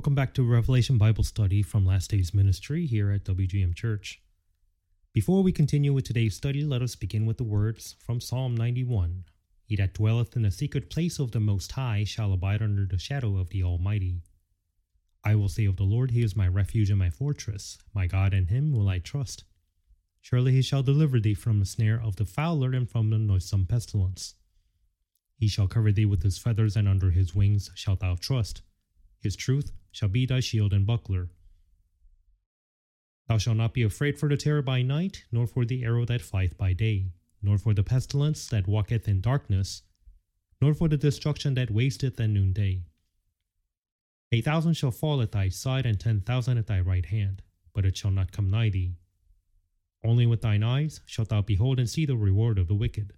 Welcome back to Revelation Bible Study from Last Days Ministry here at WGM Church. Before we continue with today's study, let us begin with the words from Psalm 91 He that dwelleth in the secret place of the Most High shall abide under the shadow of the Almighty. I will say of the Lord, He is my refuge and my fortress. My God, in Him will I trust. Surely He shall deliver thee from the snare of the fowler and from the noisome pestilence. He shall cover thee with His feathers, and under His wings shalt thou trust. His truth shall be thy shield and buckler. Thou shalt not be afraid for the terror by night, nor for the arrow that flieth by day, nor for the pestilence that walketh in darkness, nor for the destruction that wasteth at noonday. A thousand shall fall at thy side, and ten thousand at thy right hand, but it shall not come nigh thee. Only with thine eyes shalt thou behold and see the reward of the wicked.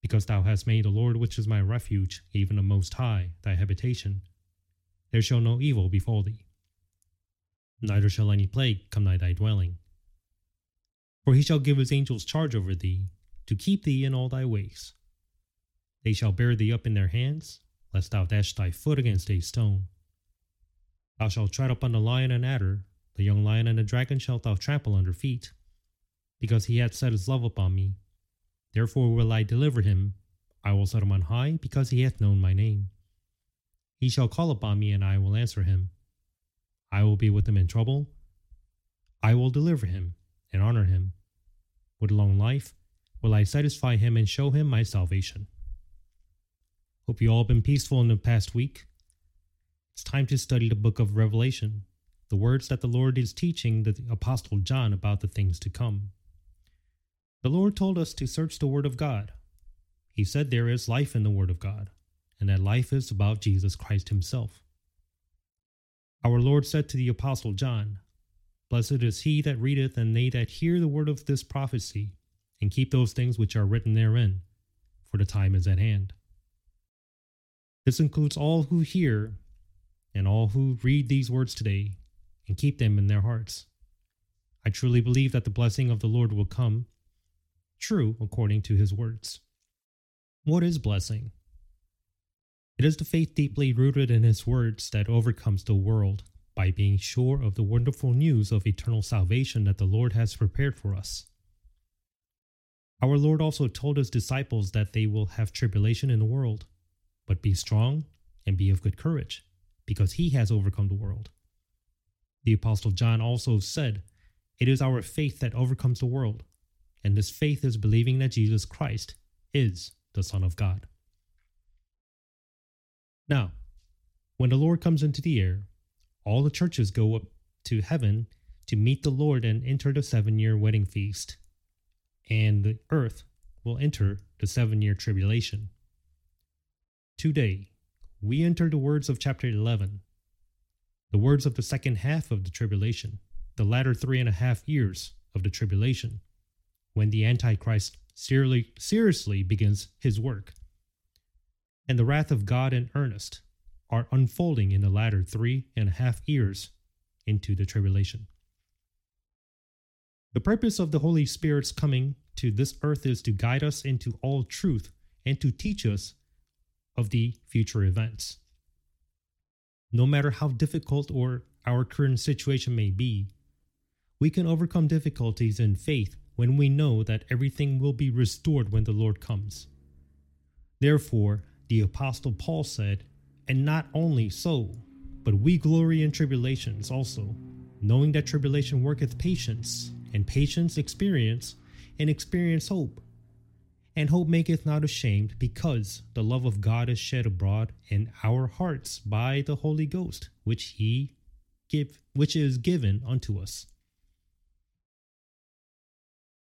Because thou hast made the Lord, which is my refuge, even the Most High, thy habitation, there shall no evil befall thee, neither shall any plague come nigh thy dwelling. For he shall give his angels charge over thee, to keep thee in all thy ways. They shall bear thee up in their hands, lest thou dash thy foot against a stone. Thou shalt tread upon the lion and adder, the young lion and the dragon shalt thou trample under feet. Because he hath set his love upon me, therefore will I deliver him. I will set him on high, because he hath known my name. He shall call upon me, and I will answer him. I will be with him in trouble. I will deliver him and honor him. With long life will I satisfy him and show him my salvation. Hope you all been peaceful in the past week. It's time to study the book of Revelation, the words that the Lord is teaching the Apostle John about the things to come. The Lord told us to search the Word of God. He said there is life in the Word of God and that life is about Jesus Christ himself. Our Lord said to the Apostle John, Blessed is he that readeth, and they that hear the word of this prophecy, and keep those things which are written therein, for the time is at hand. This includes all who hear and all who read these words today and keep them in their hearts. I truly believe that the blessing of the Lord will come true according to his words. What is blessing? It is the faith deeply rooted in His words that overcomes the world by being sure of the wonderful news of eternal salvation that the Lord has prepared for us. Our Lord also told His disciples that they will have tribulation in the world, but be strong and be of good courage, because He has overcome the world. The Apostle John also said, It is our faith that overcomes the world, and this faith is believing that Jesus Christ is the Son of God. Now, when the Lord comes into the air, all the churches go up to heaven to meet the Lord and enter the seven year wedding feast, and the earth will enter the seven year tribulation. Today, we enter the words of chapter 11, the words of the second half of the tribulation, the latter three and a half years of the tribulation, when the Antichrist seriously, seriously begins his work and the wrath of God in earnest are unfolding in the latter three and a half years into the tribulation. The purpose of the Holy Spirit's coming to this earth is to guide us into all truth and to teach us of the future events. No matter how difficult or our current situation may be, we can overcome difficulties in faith when we know that everything will be restored when the Lord comes. Therefore, the Apostle Paul said, And not only so, but we glory in tribulations also, knowing that tribulation worketh patience, and patience experience, and experience hope. And hope maketh not ashamed, because the love of God is shed abroad in our hearts by the Holy Ghost, which He give, which is given unto us.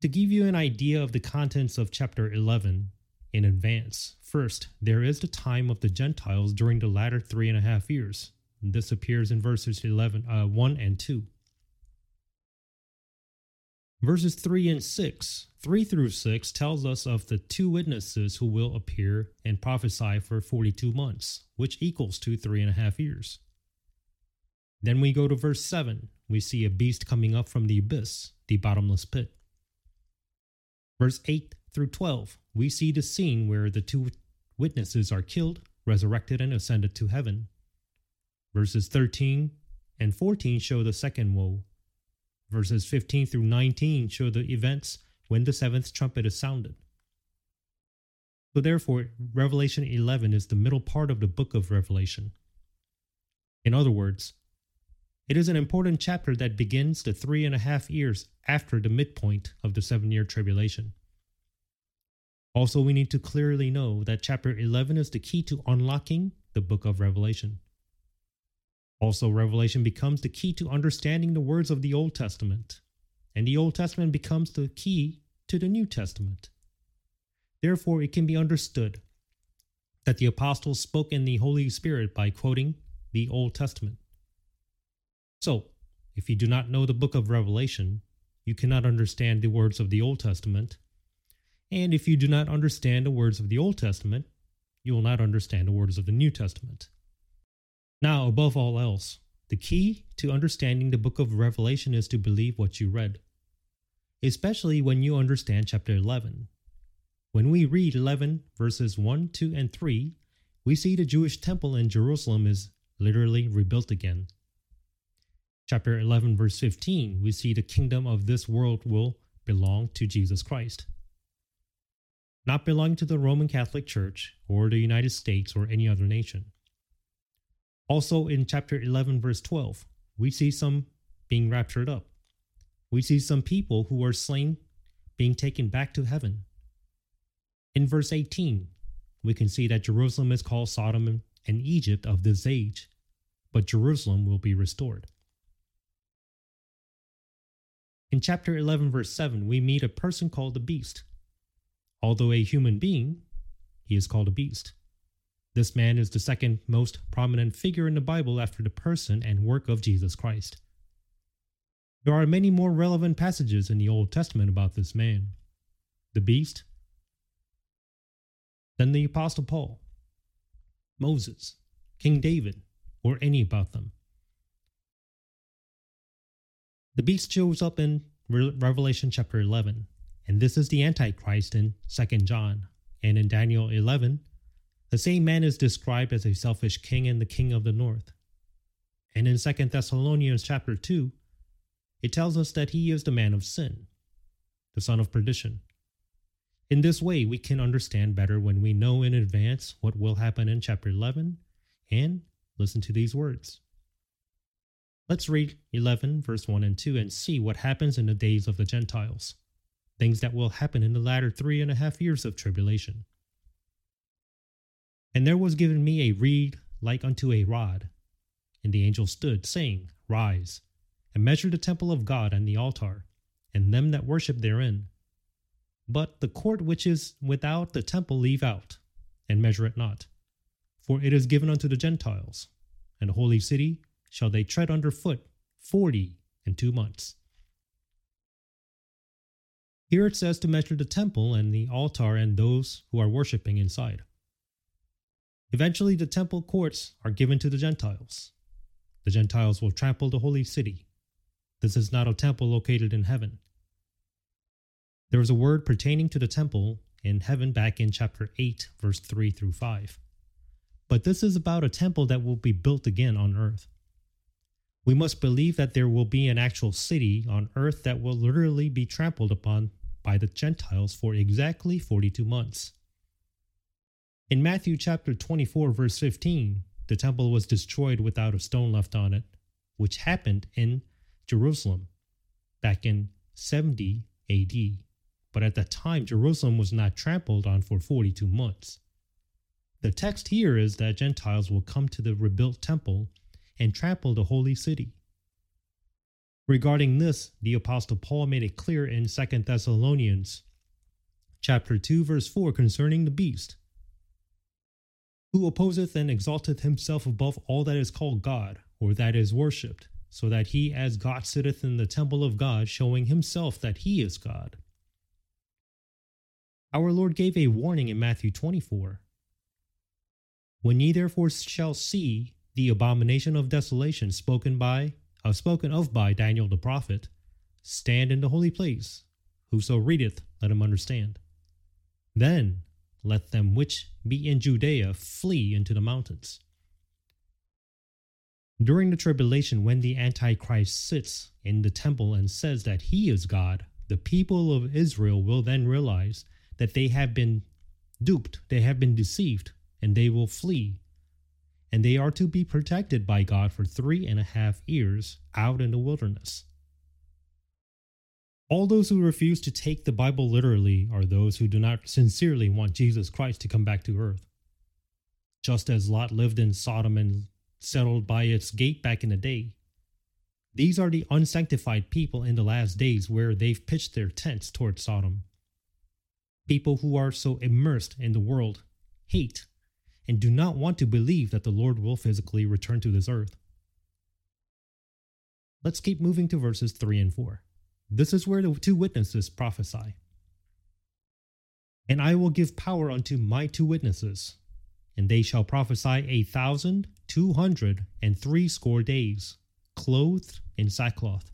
To give you an idea of the contents of chapter 11, in advance. First, there is the time of the Gentiles during the latter three and a half years. This appears in verses 11, uh, 1 and 2. Verses 3 and 6, 3 through 6 tells us of the two witnesses who will appear and prophesy for 42 months, which equals to three and a half years. Then we go to verse 7. We see a beast coming up from the abyss, the bottomless pit. Verse 8 through 12, we see the scene where the two witnesses are killed, resurrected, and ascended to heaven. Verses 13 and 14 show the second woe. Verses 15 through 19 show the events when the seventh trumpet is sounded. So, therefore, Revelation 11 is the middle part of the book of Revelation. In other words, it is an important chapter that begins the three and a half years after the midpoint of the seven year tribulation. Also, we need to clearly know that chapter 11 is the key to unlocking the book of Revelation. Also, Revelation becomes the key to understanding the words of the Old Testament, and the Old Testament becomes the key to the New Testament. Therefore, it can be understood that the apostles spoke in the Holy Spirit by quoting the Old Testament. So, if you do not know the book of Revelation, you cannot understand the words of the Old Testament. And if you do not understand the words of the Old Testament, you will not understand the words of the New Testament. Now, above all else, the key to understanding the book of Revelation is to believe what you read, especially when you understand chapter 11. When we read 11 verses 1, 2, and 3, we see the Jewish temple in Jerusalem is literally rebuilt again. Chapter 11, verse 15, we see the kingdom of this world will belong to Jesus Christ, not belong to the Roman Catholic Church or the United States or any other nation. Also, in chapter 11, verse 12, we see some being raptured up. We see some people who were slain being taken back to heaven. In verse 18, we can see that Jerusalem is called Sodom and Egypt of this age, but Jerusalem will be restored. In chapter 11, verse 7, we meet a person called the beast. Although a human being, he is called a beast. This man is the second most prominent figure in the Bible after the person and work of Jesus Christ. There are many more relevant passages in the Old Testament about this man, the beast, than the Apostle Paul, Moses, King David, or any about them. The beast shows up in Re- Revelation chapter 11, and this is the Antichrist in 2 John. And in Daniel 11, the same man is described as a selfish king and the king of the north. And in 2 Thessalonians chapter 2, it tells us that he is the man of sin, the son of perdition. In this way, we can understand better when we know in advance what will happen in chapter 11 and listen to these words. Let's read 11, verse 1 and 2, and see what happens in the days of the Gentiles, things that will happen in the latter three and a half years of tribulation. And there was given me a reed like unto a rod. And the angel stood, saying, Rise, and measure the temple of God and the altar, and them that worship therein. But the court which is without the temple leave out, and measure it not. For it is given unto the Gentiles, and the holy city shall they tread under foot forty and two months. Here it says to measure the temple and the altar and those who are worshipping inside. Eventually, the temple courts are given to the Gentiles. The Gentiles will trample the holy city. This is not a temple located in heaven. There is a word pertaining to the temple in heaven back in chapter 8, verse 3 through 5. But this is about a temple that will be built again on earth. We must believe that there will be an actual city on earth that will literally be trampled upon by the Gentiles for exactly 42 months. In Matthew chapter 24, verse 15, the temple was destroyed without a stone left on it, which happened in Jerusalem back in 70 AD. But at that time, Jerusalem was not trampled on for 42 months. The text here is that Gentiles will come to the rebuilt temple and trample the holy city. Regarding this, the apostle Paul made it clear in 2 Thessalonians chapter 2 verse 4 concerning the beast who opposeth and exalteth himself above all that is called God or that is worshipped so that he as God sitteth in the temple of God showing himself that he is God. Our Lord gave a warning in Matthew 24 When ye therefore shall see the abomination of desolation spoken by uh, spoken of by Daniel the prophet, stand in the holy place. Whoso readeth, let him understand. Then let them which be in Judea flee into the mountains. During the tribulation, when the Antichrist sits in the temple and says that he is God, the people of Israel will then realize that they have been duped, they have been deceived, and they will flee. And they are to be protected by God for three and a half years out in the wilderness. All those who refuse to take the Bible literally are those who do not sincerely want Jesus Christ to come back to earth. Just as Lot lived in Sodom and settled by its gate back in the day, these are the unsanctified people in the last days where they've pitched their tents toward Sodom. People who are so immersed in the world hate and do not want to believe that the Lord will physically return to this earth. Let's keep moving to verses 3 and 4. This is where the two witnesses prophesy. And I will give power unto my two witnesses, and they shall prophesy a thousand two hundred and threescore days, clothed in sackcloth.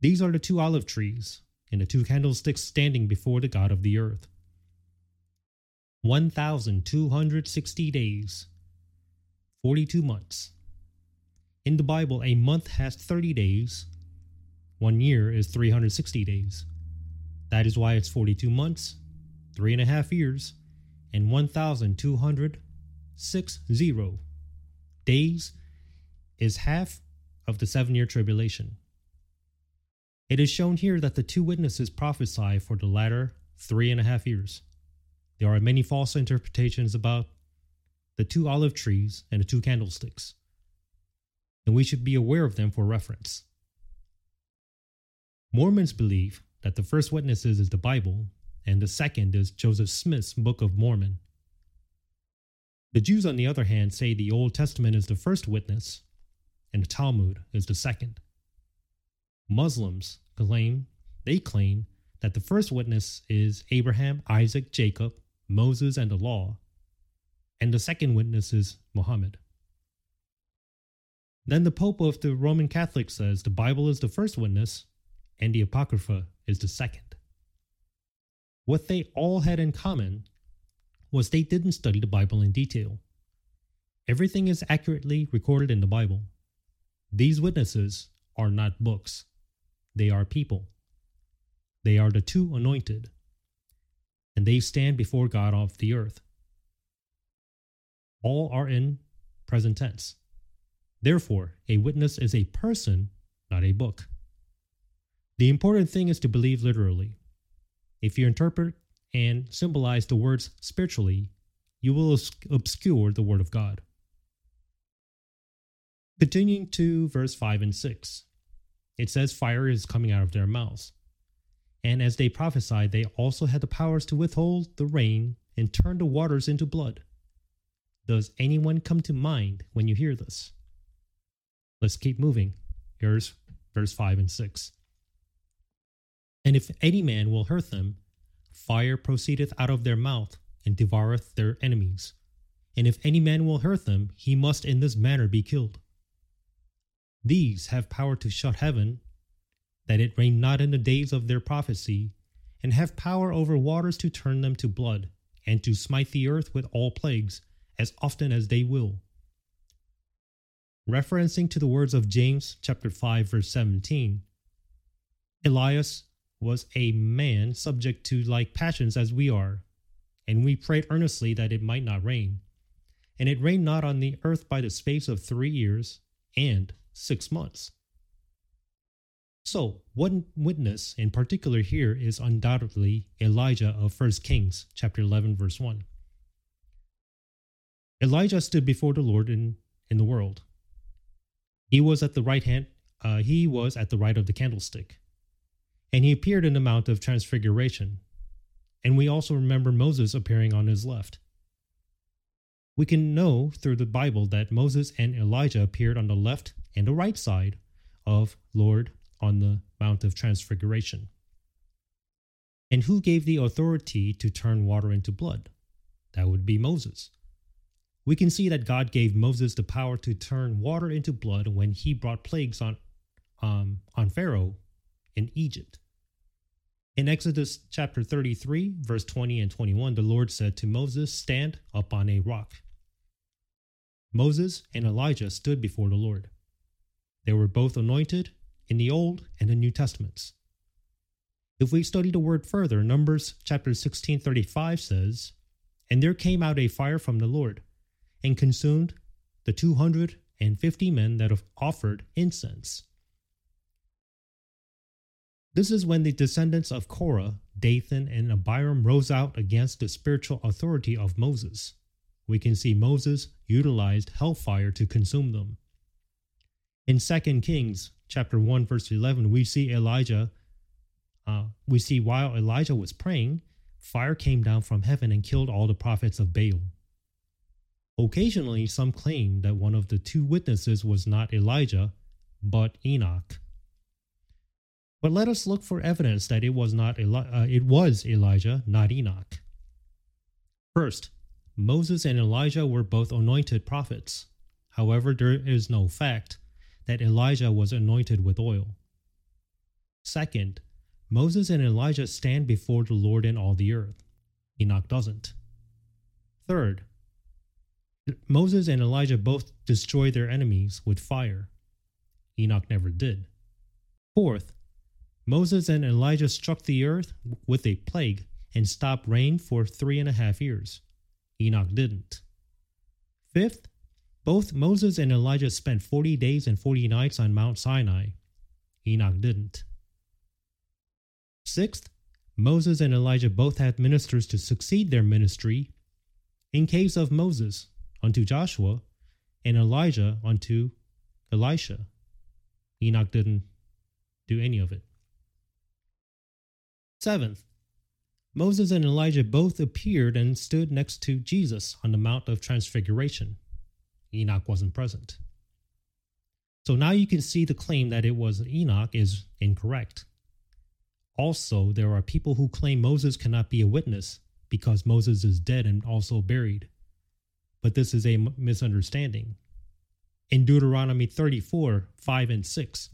These are the two olive trees, and the two candlesticks standing before the God of the earth. 1,260 days, 42 months. In the Bible, a month has 30 days, one year is 360 days. That is why it's 42 months, three and a half years, and 1,260 days is half of the seven year tribulation. It is shown here that the two witnesses prophesy for the latter three and a half years. There are many false interpretations about the two olive trees and the two candlesticks, and we should be aware of them for reference. Mormons believe that the first witnesses is the Bible, and the second is Joseph Smith's Book of Mormon. The Jews, on the other hand, say the Old Testament is the first witness, and the Talmud is the second. Muslims claim they claim that the first witness is Abraham, Isaac, Jacob, Moses, and the law, and the second witness is Muhammad. Then the Pope of the Roman Catholic says the Bible is the first witness, and the Apocrypha is the second. What they all had in common was they didn't study the Bible in detail. Everything is accurately recorded in the Bible. These witnesses are not books, they are people. They are the two anointed, and they stand before God of the earth. All are in present tense. Therefore, a witness is a person, not a book. The important thing is to believe literally. If you interpret and symbolize the words spiritually, you will obscure the Word of God. Continuing to verse 5 and 6, it says, Fire is coming out of their mouths. And as they prophesied, they also had the powers to withhold the rain and turn the waters into blood. Does anyone come to mind when you hear this? Let's keep moving. Here's verse 5 and 6. And if any man will hurt them, fire proceedeth out of their mouth and devoureth their enemies. And if any man will hurt them, he must in this manner be killed. These have power to shut heaven, that it rain not in the days of their prophecy, and have power over waters to turn them to blood, and to smite the earth with all plagues, as often as they will. Referencing to the words of James chapter 5 verse 17, Elias was a man subject to like passions as we are, and we prayed earnestly that it might not rain. And it rained not on the earth by the space of three years and six months. So, one witness in particular here is undoubtedly Elijah of 1 Kings chapter 11 verse 1. Elijah stood before the Lord in, in the world. He was at the right hand, uh, he was at the right of the candlestick and he appeared in the Mount of Transfiguration. And we also remember Moses appearing on his left. We can know through the Bible that Moses and Elijah appeared on the left and the right side of Lord on the Mount of Transfiguration. And who gave the authority to turn water into blood? That would be Moses. We can see that God gave Moses the power to turn water into blood when he brought plagues on, um, on Pharaoh in Egypt. In Exodus chapter 33, verse 20 and 21, the Lord said to Moses, Stand up on a rock. Moses and Elijah stood before the Lord. They were both anointed in the Old and the New Testaments. If we study the word further, Numbers chapter 16:35 says, "And there came out a fire from the Lord, and consumed the 250 men that have offered incense." This is when the descendants of Korah, Dathan, and Abiram rose out against the spiritual authority of Moses. We can see Moses utilized hellfire to consume them. In 2 Kings chapter 1 verse 11, we see Elijah uh, we see while Elijah was praying, fire came down from heaven and killed all the prophets of Baal. Occasionally, some claim that one of the two witnesses was not Elijah, but Enoch. But let us look for evidence that it was not Eli- uh, it was Elijah, not Enoch. First, Moses and Elijah were both anointed prophets. However, there is no fact that Elijah was anointed with oil. Second, Moses and Elijah stand before the Lord in all the earth. Enoch doesn't. Third, Moses and Elijah both destroy their enemies with fire. Enoch never did. Fourth, Moses and Elijah struck the earth with a plague and stopped rain for three and a half years. Enoch didn't. Fifth, both Moses and Elijah spent 40 days and 40 nights on Mount Sinai. Enoch didn't. Sixth, Moses and Elijah both had ministers to succeed their ministry. In case of Moses, unto Joshua, and Elijah unto Elisha. Enoch didn't do any of it. Seventh, Moses and Elijah both appeared and stood next to Jesus on the Mount of Transfiguration. Enoch wasn't present. So now you can see the claim that it was Enoch is incorrect. Also, there are people who claim Moses cannot be a witness because Moses is dead and also buried. But this is a misunderstanding. In Deuteronomy 34 5 and 6,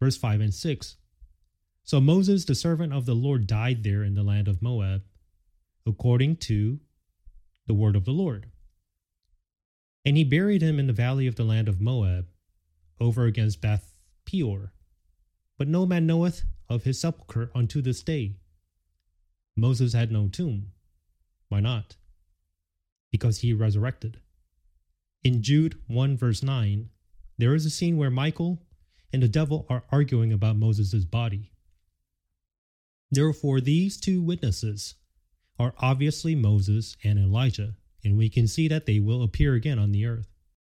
verse 5 and 6, so Moses, the servant of the Lord, died there in the land of Moab, according to the word of the Lord. And he buried him in the valley of the land of Moab, over against Beth Peor. But no man knoweth of his sepulchre unto this day. Moses had no tomb. Why not? Because he resurrected. In Jude 1 verse 9, there is a scene where Michael and the devil are arguing about Moses' body. Therefore, these two witnesses are obviously Moses and Elijah, and we can see that they will appear again on the earth.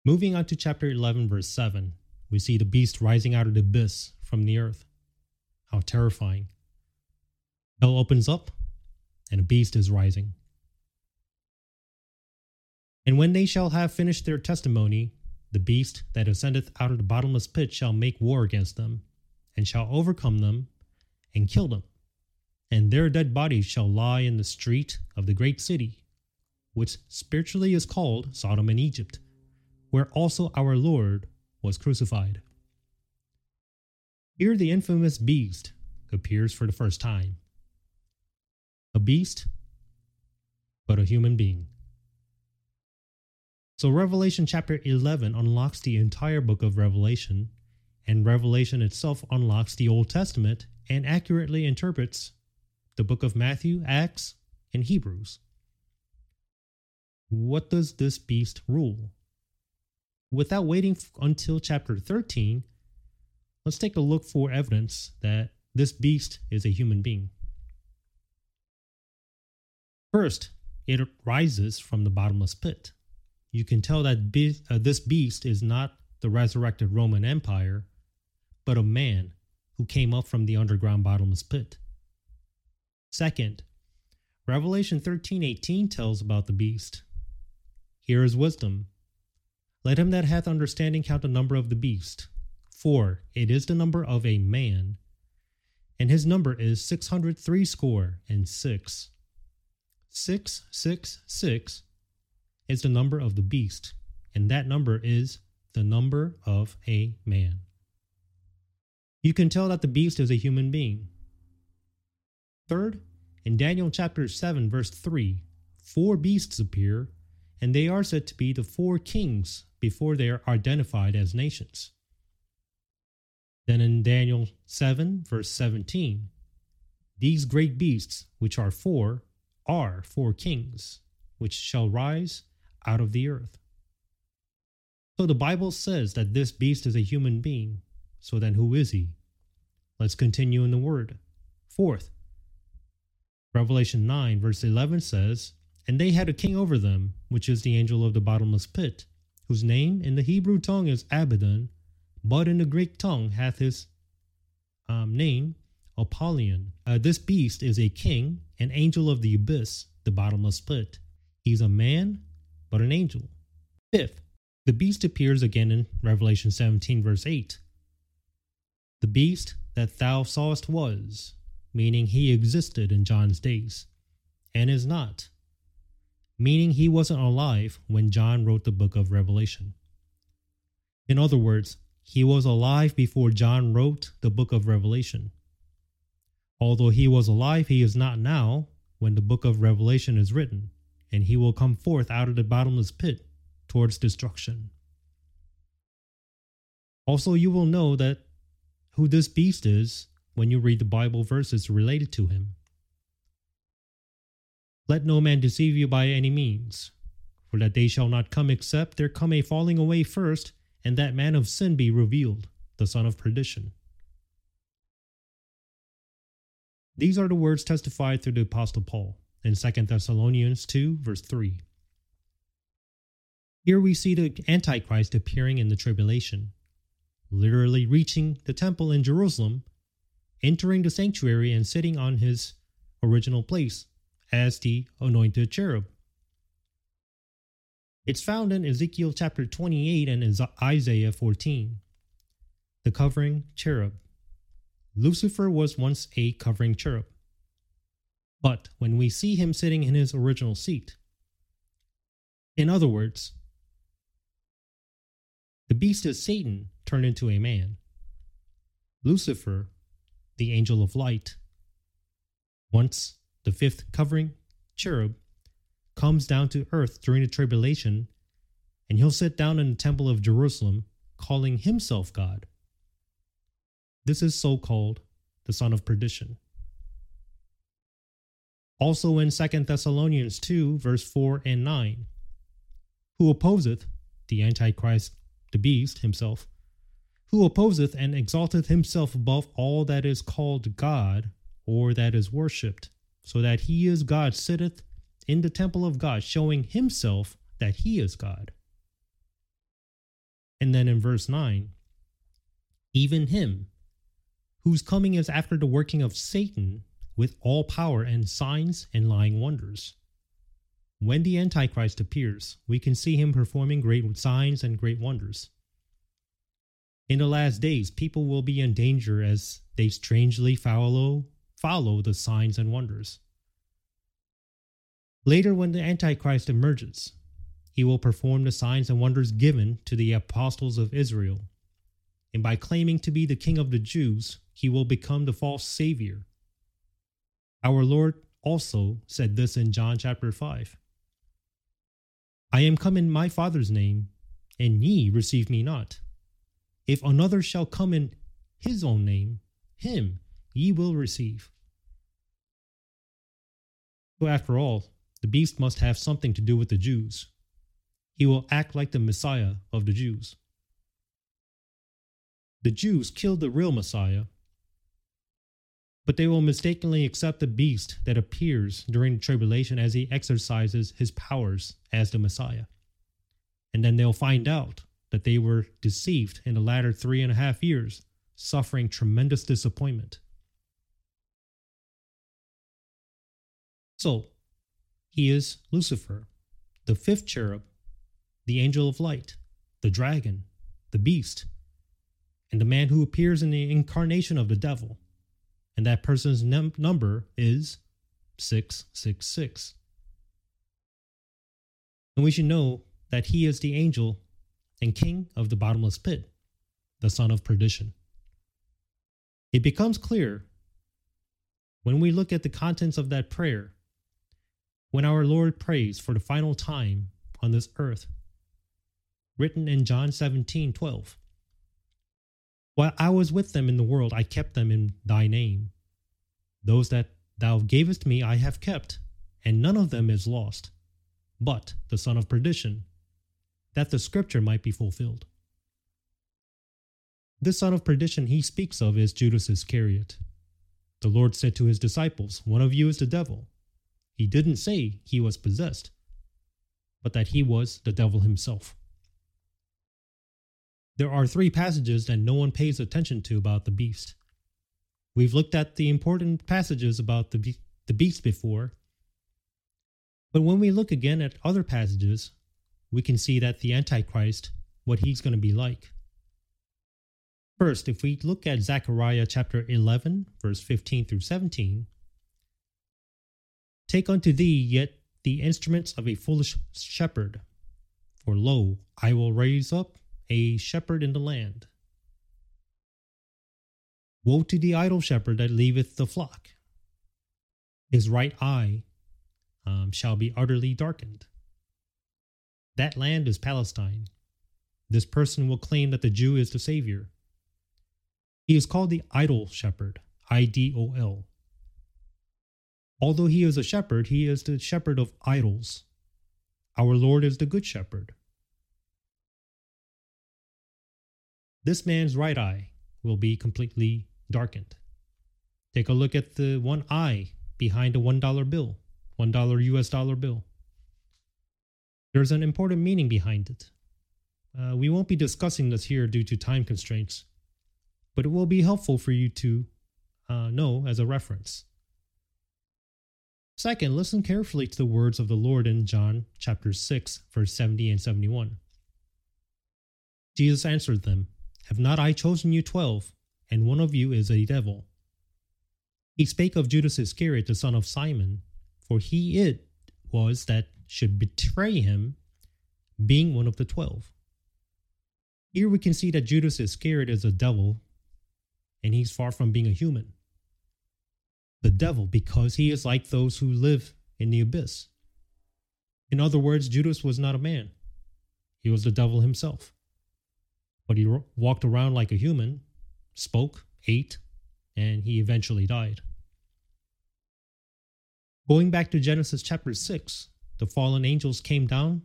Moving on to chapter 11, verse 7, we see the beast rising out of the abyss from the earth. How terrifying. Hell opens up, and a beast is rising. And when they shall have finished their testimony, the beast that ascendeth out of the bottomless pit shall make war against them, and shall overcome them, and kill them. And their dead bodies shall lie in the street of the great city, which spiritually is called Sodom and Egypt, where also our Lord was crucified. Here, the infamous beast appears for the first time. A beast, but a human being. So, Revelation chapter 11 unlocks the entire book of Revelation, and Revelation itself unlocks the Old Testament and accurately interprets the book of Matthew, Acts, and Hebrews. What does this beast rule? Without waiting until chapter 13, let's take a look for evidence that this beast is a human being. First, it rises from the bottomless pit. You can tell that be- uh, this beast is not the resurrected Roman Empire, but a man who came up from the underground bottomless pit. Second, Revelation 13:18 tells about the beast. Here is wisdom. Let him that hath understanding count the number of the beast, for it is the number of a man, and his number is six hundred three score and six. Six, six, six is the number of the beast, and that number is the number of a man. You can tell that the beast is a human being. Third, in Daniel chapter 7, verse 3, four beasts appear, and they are said to be the four kings before they are identified as nations. Then in Daniel 7, verse 17, these great beasts, which are four, are four kings, which shall rise out of the earth. So the Bible says that this beast is a human being. So then who is he? Let's continue in the word. Fourth, Revelation 9, verse 11 says, And they had a king over them, which is the angel of the bottomless pit, whose name in the Hebrew tongue is Abaddon, but in the Greek tongue hath his um, name Apollyon. Uh, this beast is a king, an angel of the abyss, the bottomless pit. He's a man, but an angel. Fifth, the beast appears again in Revelation 17, verse 8. The beast that thou sawest was, meaning he existed in John's days, and is not, meaning he wasn't alive when John wrote the book of Revelation. In other words, he was alive before John wrote the book of Revelation. Although he was alive, he is not now when the book of Revelation is written, and he will come forth out of the bottomless pit towards destruction. Also, you will know that who this beast is when you read the Bible verses related to him. Let no man deceive you by any means, for that day shall not come except there come a falling away first, and that man of sin be revealed, the son of perdition. These are the words testified through the Apostle Paul in 2 Thessalonians 2, verse 3. Here we see the Antichrist appearing in the tribulation, literally reaching the temple in Jerusalem, entering the sanctuary, and sitting on his original place as the anointed cherub. It's found in Ezekiel chapter 28 and Isaiah 14. The covering cherub. Lucifer was once a covering cherub. But when we see him sitting in his original seat, in other words, the beast is Satan turned into a man. Lucifer, the angel of light, once the fifth covering cherub, comes down to earth during the tribulation, and he'll sit down in the temple of Jerusalem, calling himself God. This is so called the son of perdition. Also in 2 Thessalonians 2, verse 4 and 9, who opposeth the Antichrist, the beast himself, who opposeth and exalteth himself above all that is called God or that is worshipped, so that he is God, sitteth in the temple of God, showing himself that he is God. And then in verse 9, even him, whose coming is after the working of Satan with all power and signs and lying wonders. When the Antichrist appears, we can see him performing great signs and great wonders. In the last days, people will be in danger as they strangely follow, follow the signs and wonders. Later, when the Antichrist emerges, he will perform the signs and wonders given to the apostles of Israel. And by claiming to be the king of the Jews, he will become the false savior. Our Lord also said this in John chapter 5 I am come in my Father's name, and ye receive me not. If another shall come in his own name, him ye will receive. So, after all, the beast must have something to do with the Jews. He will act like the Messiah of the Jews. The Jews killed the real Messiah but they will mistakenly accept the beast that appears during the tribulation as he exercises his powers as the Messiah. And then they'll find out that they were deceived in the latter three and a half years, suffering tremendous disappointment. So, he is Lucifer, the fifth cherub, the angel of light, the dragon, the beast, and the man who appears in the incarnation of the devil and that person's num- number is 666. And we should know that he is the angel and king of the bottomless pit, the son of perdition. It becomes clear when we look at the contents of that prayer, when our Lord prays for the final time on this earth. Written in John 17 12. While I was with them in the world, I kept them in thy name. Those that thou gavest me I have kept, and none of them is lost, but the son of perdition, that the scripture might be fulfilled. This son of perdition he speaks of is Judas Iscariot. The Lord said to his disciples, One of you is the devil. He didn't say he was possessed, but that he was the devil himself. There are three passages that no one pays attention to about the beast. We've looked at the important passages about the, be- the beast before, but when we look again at other passages, we can see that the Antichrist, what he's going to be like. First, if we look at Zechariah chapter 11, verse 15 through 17, take unto thee yet the instruments of a foolish shepherd, for lo, I will raise up a shepherd in the land. Woe to the idol shepherd that leaveth the flock! His right eye um, shall be utterly darkened. That land is Palestine. This person will claim that the Jew is the Savior. He is called the idol shepherd, I D O L. Although he is a shepherd, he is the shepherd of idols. Our Lord is the good shepherd. This man's right eye will be completely darkened. Take a look at the one eye behind a $1 bill, $1 US dollar bill. There's an important meaning behind it. Uh, we won't be discussing this here due to time constraints, but it will be helpful for you to uh, know as a reference. Second, listen carefully to the words of the Lord in John chapter 6, verse 70 and 71. Jesus answered them, Have not I chosen you twelve, and one of you is a devil? He spake of Judas Iscariot, the son of Simon, for he it was that should betray him, being one of the twelve. Here we can see that Judas Iscariot is a devil and he's far from being a human. The devil, because he is like those who live in the abyss. In other words, Judas was not a man, he was the devil himself. But he walked around like a human, spoke, ate, and he eventually died. Going back to Genesis chapter 6, the fallen angels came down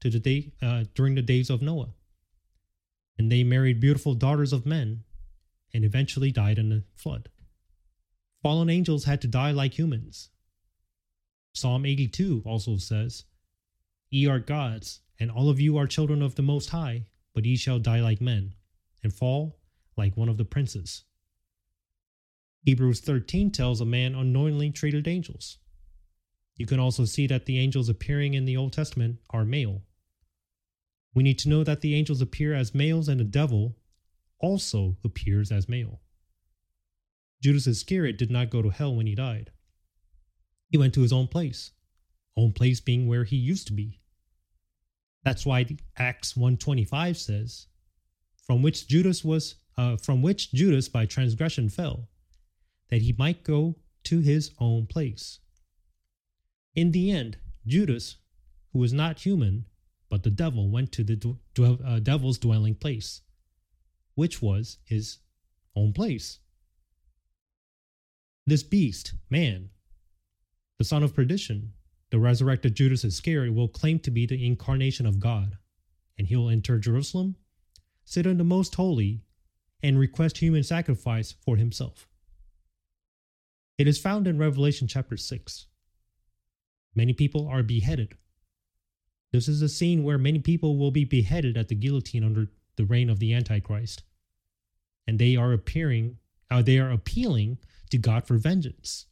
to the day uh, during the days of Noah. And they married beautiful daughters of men and eventually died in the flood. Fallen angels had to die like humans. Psalm 82 also says, Ye are gods, and all of you are children of the Most High, but ye shall die like men, and fall like one of the princes. Hebrews 13 tells a man unknowingly treated angels. You can also see that the angels appearing in the Old Testament are male. We need to know that the angels appear as males and the devil also appears as male. Judas Iscariot did not go to hell when he died. He went to his own place, own place being where he used to be. That's why Acts 125 says, from which Judas was uh, from which Judas by transgression fell, that he might go to his own place. In the end, Judas, who was not human, but the devil, went to the uh, devil's dwelling place, which was his own place. This beast, man, the son of perdition, the resurrected Judas Iscariot, will claim to be the incarnation of God, and he will enter Jerusalem, sit in the most holy, and request human sacrifice for himself. It is found in Revelation chapter 6. Many people are beheaded. This is a scene where many people will be beheaded at the guillotine under the reign of the Antichrist. And they are appearing, uh, they are appealing to God for vengeance.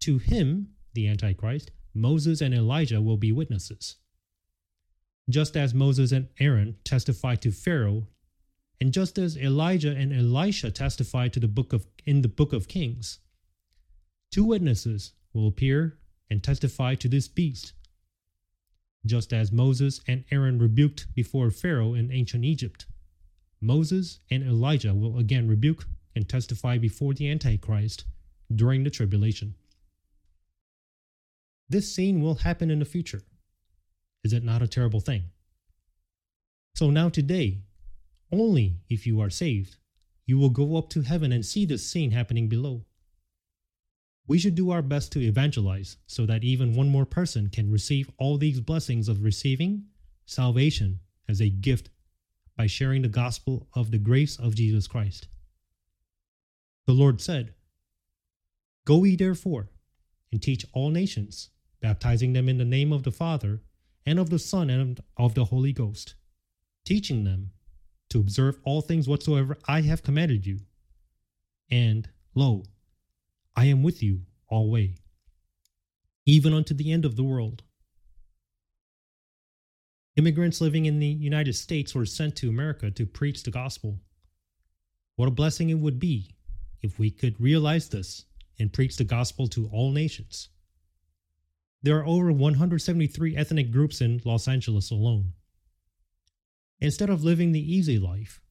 To him, the Antichrist, Moses and Elijah will be witnesses. Just as Moses and Aaron testified to Pharaoh, and just as Elijah and Elisha testified to the book of in the book of Kings, two witnesses will appear and testify to this beast. Just as Moses and Aaron rebuked before Pharaoh in ancient Egypt, Moses and Elijah will again rebuke and testify before the Antichrist during the tribulation. This scene will happen in the future. Is it not a terrible thing? So now today, only if you are saved, you will go up to heaven and see this scene happening below. We should do our best to evangelize so that even one more person can receive all these blessings of receiving salvation as a gift by sharing the gospel of the grace of Jesus Christ. The Lord said, Go ye therefore and teach all nations, baptizing them in the name of the Father and of the Son and of the Holy Ghost, teaching them to observe all things whatsoever I have commanded you. And lo, I am with you alway, even unto the end of the world. Immigrants living in the United States were sent to America to preach the gospel. What a blessing it would be if we could realize this and preach the gospel to all nations. There are over 173 ethnic groups in Los Angeles alone. Instead of living the easy life,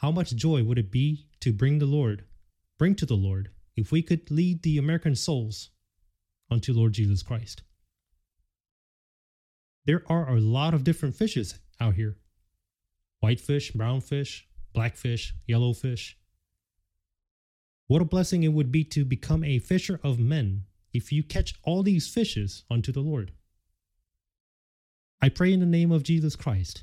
how much joy would it be to bring the Lord, bring to the Lord, if we could lead the American souls unto Lord Jesus Christ? There are a lot of different fishes out here whitefish, brownfish, blackfish, yellowfish. What a blessing it would be to become a fisher of men if you catch all these fishes unto the Lord. I pray in the name of Jesus Christ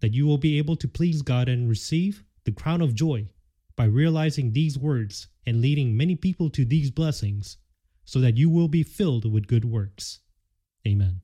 that you will be able to please God and receive the crown of joy by realizing these words and leading many people to these blessings so that you will be filled with good works. Amen.